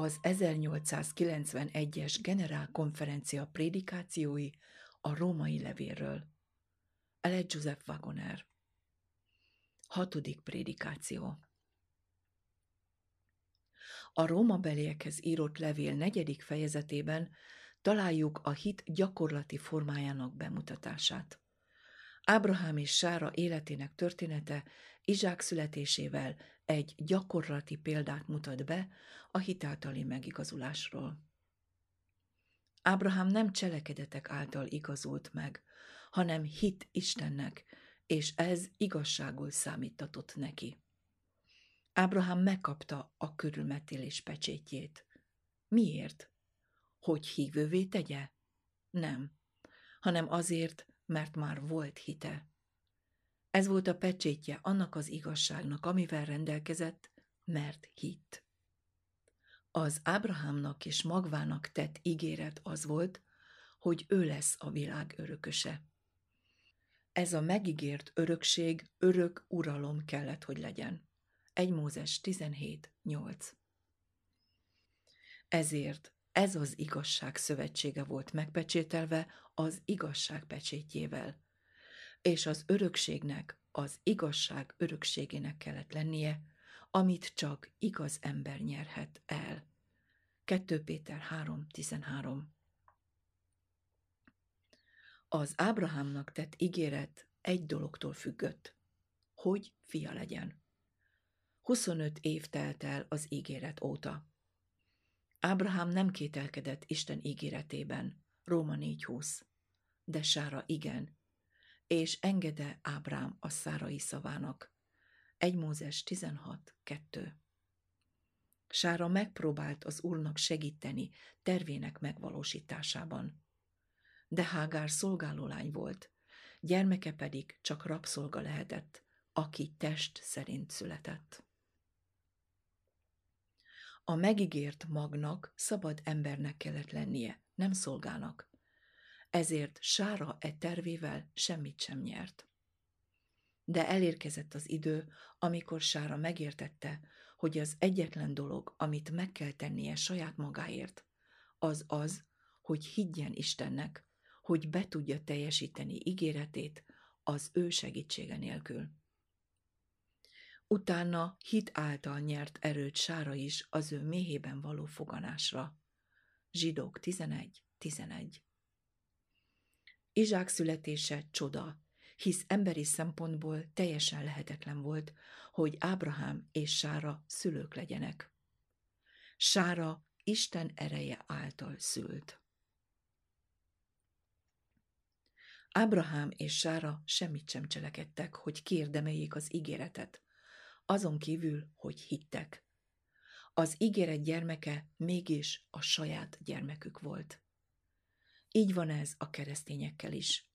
Az 1891-es generálkonferencia prédikációi a római levélről. Ele Joseph Wagoner. Hatodik prédikáció. A Róma beliekhez írott levél negyedik fejezetében találjuk a hit gyakorlati formájának bemutatását. Ábrahám és Sára életének története Izsák születésével egy gyakorlati példát mutat be a hitáltali megigazulásról. Ábrahám nem cselekedetek által igazult meg, hanem hit Istennek, és ez igazságul számítatott neki. Ábrahám megkapta a körülmetélés pecsétjét. Miért? Hogy hívővé tegye? Nem, hanem azért, mert már volt hite. Ez volt a pecsétje annak az igazságnak, amivel rendelkezett, mert hitt. Az Ábrahámnak és magvának tett ígéret az volt, hogy ő lesz a világ örököse. Ez a megígért örökség örök uralom kellett, hogy legyen. 1 Mózes 17.8 Ezért ez az igazság szövetsége volt megpecsételve az igazság pecsétjével, és az örökségnek az igazság örökségének kellett lennie, amit csak igaz ember nyerhet el. 2 Péter 3.13 Az Ábrahámnak tett ígéret egy dologtól függött, hogy fia legyen. 25 év telt el az ígéret óta. Ábrahám nem kételkedett Isten ígéretében, Róma 4.20, de Sára igen, és engede Ábrám a szárai szavának. 1 Mózes 16.2 Sára megpróbált az úrnak segíteni tervének megvalósításában. De Hágár szolgálólány volt, gyermeke pedig csak rabszolga lehetett, aki test szerint született. A megígért magnak szabad embernek kellett lennie, nem szolgának. Ezért Sára e tervével semmit sem nyert. De elérkezett az idő, amikor Sára megértette, hogy az egyetlen dolog, amit meg kell tennie saját magáért, az az, hogy higgyen Istennek, hogy be tudja teljesíteni ígéretét az ő segítsége nélkül. Utána hit által nyert erőt Sára is az ő méhében való foganásra. Zsidók 11.11 11. Izsák születése csoda, hisz emberi szempontból teljesen lehetetlen volt, hogy Ábrahám és Sára szülők legyenek. Sára Isten ereje által szült. Ábrahám és Sára semmit sem cselekedtek, hogy kérdemeljék az ígéretet, azon kívül, hogy hittek. Az ígéret gyermeke mégis a saját gyermekük volt. Így van ez a keresztényekkel is.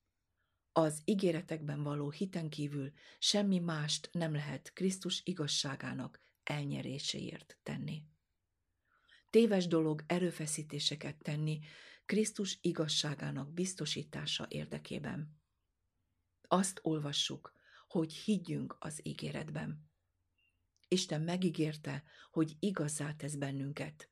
Az ígéretekben való hiten kívül semmi mást nem lehet Krisztus igazságának elnyeréséért tenni. Téves dolog erőfeszítéseket tenni Krisztus igazságának biztosítása érdekében. Azt olvassuk, hogy higgyünk az ígéretben. Isten megígérte, hogy igazá tesz bennünket,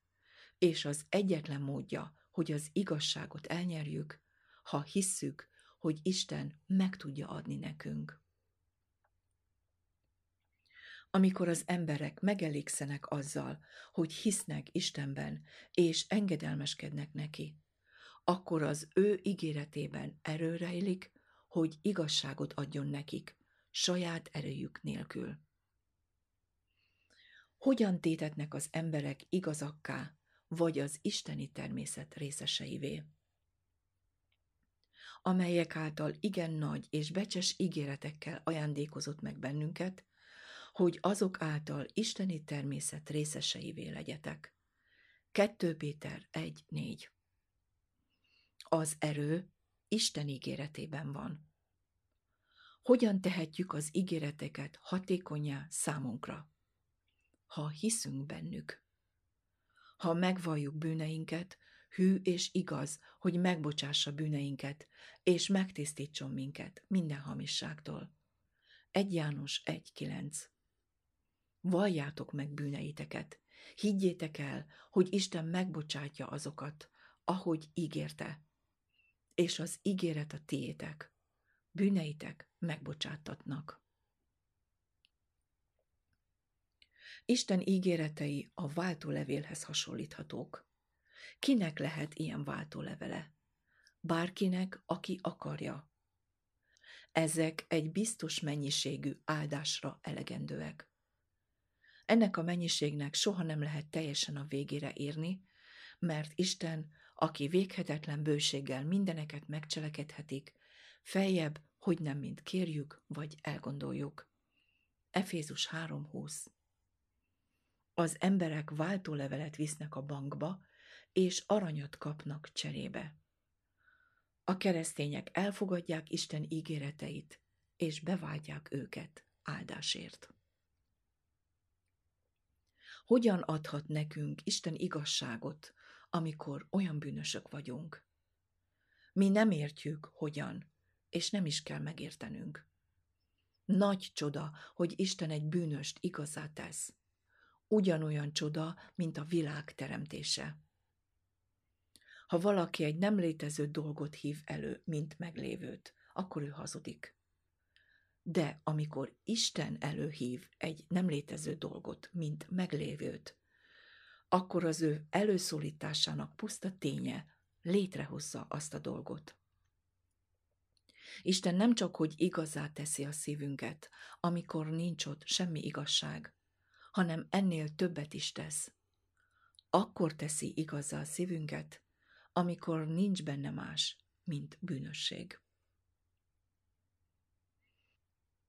és az egyetlen módja, hogy az igazságot elnyerjük, ha hisszük, hogy Isten meg tudja adni nekünk. Amikor az emberek megelégszenek azzal, hogy hisznek Istenben, és engedelmeskednek neki, akkor az ő ígéretében erő rejlik, hogy igazságot adjon nekik, saját erőjük nélkül. Hogyan tétetnek az emberek igazakká, vagy az isteni természet részeseivé? amelyek által igen nagy és becses ígéretekkel ajándékozott meg bennünket, hogy azok által isteni természet részeseivé legyetek. 2 Péter 1.4 Az erő Isten ígéretében van. Hogyan tehetjük az ígéreteket hatékonyá számunkra? ha hiszünk bennük. Ha megvalljuk bűneinket, hű és igaz, hogy megbocsássa bűneinket, és megtisztítson minket minden hamisságtól. 1 János 1.9 Valljátok meg bűneiteket, Higgyétek el, hogy Isten megbocsátja azokat, ahogy ígérte. És az ígéret a tiétek. Bűneitek megbocsátatnak. Isten ígéretei a váltólevélhez hasonlíthatók. Kinek lehet ilyen váltólevele? Bárkinek, aki akarja. Ezek egy biztos mennyiségű áldásra elegendőek. Ennek a mennyiségnek soha nem lehet teljesen a végére érni, mert Isten, aki véghetetlen bőséggel mindeneket megcselekedhetik, feljebb, hogy nem mint kérjük vagy elgondoljuk. Efézus 3.20 Az emberek váltólevelet visznek a bankba, és aranyat kapnak cserébe. A keresztények elfogadják Isten ígéreteit, és beváltják őket áldásért. Hogyan adhat nekünk Isten igazságot, amikor olyan bűnösök vagyunk? Mi nem értjük, hogyan, és nem is kell megértenünk. Nagy csoda, hogy Isten egy bűnöst igazá tesz. Ugyanolyan csoda, mint a világ teremtése. Ha valaki egy nem létező dolgot hív elő, mint meglévőt, akkor ő hazudik. De amikor Isten előhív egy nem létező dolgot, mint meglévőt, akkor az ő előszólításának puszta ténye létrehozza azt a dolgot. Isten nem csak, hogy igazá teszi a szívünket, amikor nincs ott semmi igazság, hanem ennél többet is tesz. Akkor teszi igazá a szívünket, amikor nincs benne más, mint bűnösség.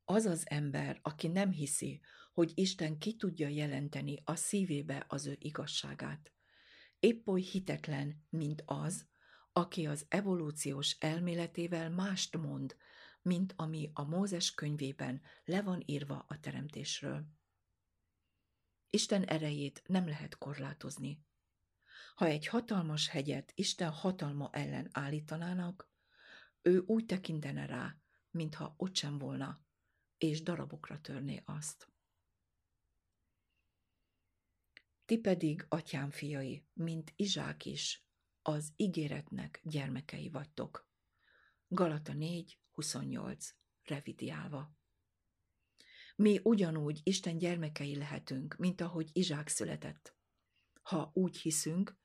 Az az ember, aki nem hiszi, hogy Isten ki tudja jelenteni a szívébe az ő igazságát, épp oly hitetlen, mint az, aki az evolúciós elméletével mást mond, mint ami a Mózes könyvében le van írva a teremtésről. Isten erejét nem lehet korlátozni. Ha egy hatalmas hegyet Isten hatalma ellen állítanának, ő úgy tekintene rá, mintha ott sem volna, és darabokra törné azt. Ti pedig, atyám fiai, mint Izsák is, az ígéretnek gyermekei vagytok. Galata 4, 28, revidiálva. Mi ugyanúgy Isten gyermekei lehetünk, mint ahogy Izsák született. Ha úgy hiszünk,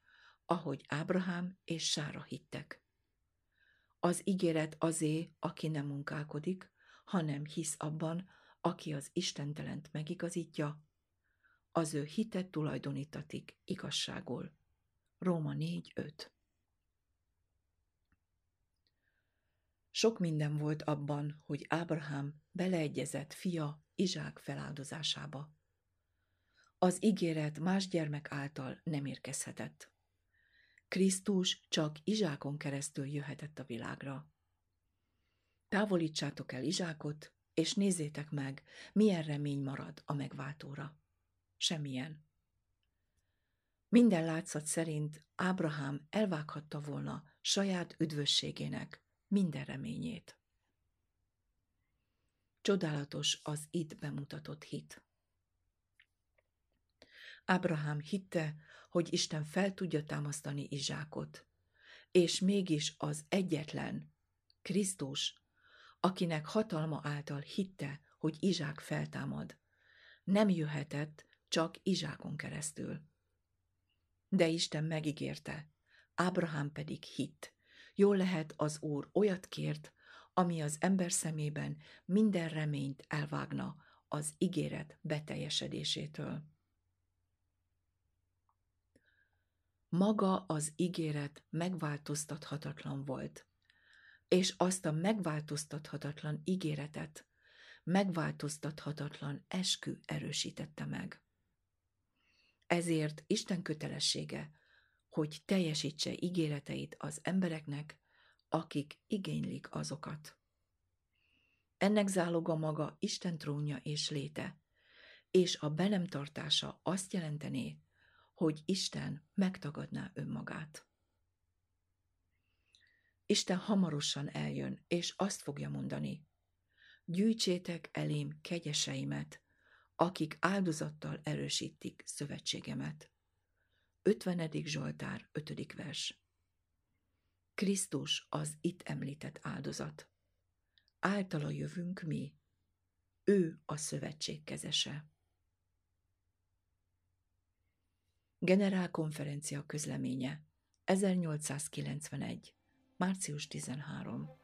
ahogy Ábrahám és Sára hittek. Az ígéret azé, aki nem munkálkodik, hanem hisz abban, aki az Istentelent megigazítja, az ő hitet tulajdonítatik igazságul. Róma 4.5 Sok minden volt abban, hogy Ábrahám beleegyezett fia Izsák feláldozásába. Az ígéret más gyermek által nem érkezhetett. Krisztus csak Izsákon keresztül jöhetett a világra. Távolítsátok el Izsákot, és nézzétek meg, milyen remény marad a megváltóra. Semmilyen. Minden látszat szerint Ábrahám elvághatta volna saját üdvösségének minden reményét. Csodálatos az itt bemutatott hit. Ábrahám hitte, hogy Isten fel tudja támasztani Izsákot, és mégis az egyetlen, Krisztus, akinek hatalma által hitte, hogy Izsák feltámad, nem jöhetett csak Izsákon keresztül. De Isten megígérte, Ábrahám pedig hitt. Jól lehet az Úr olyat kért, ami az ember szemében minden reményt elvágna az ígéret beteljesedésétől. Maga az ígéret megváltoztathatatlan volt, és azt a megváltoztathatatlan ígéretet megváltoztathatatlan eskü erősítette meg. Ezért Isten kötelessége, hogy teljesítse ígéreteit az embereknek, akik igénylik azokat. Ennek záloga maga Isten trónja és léte, és a be nem tartása azt jelentené, hogy Isten megtagadná önmagát. Isten hamarosan eljön, és azt fogja mondani, gyűjtsétek elém kegyeseimet, akik áldozattal erősítik szövetségemet. 50. Zsoltár, 5. vers. Krisztus az itt említett áldozat. Általa jövünk mi. Ő a szövetség kezese. Generálkonferencia közleménye 1891. március 13.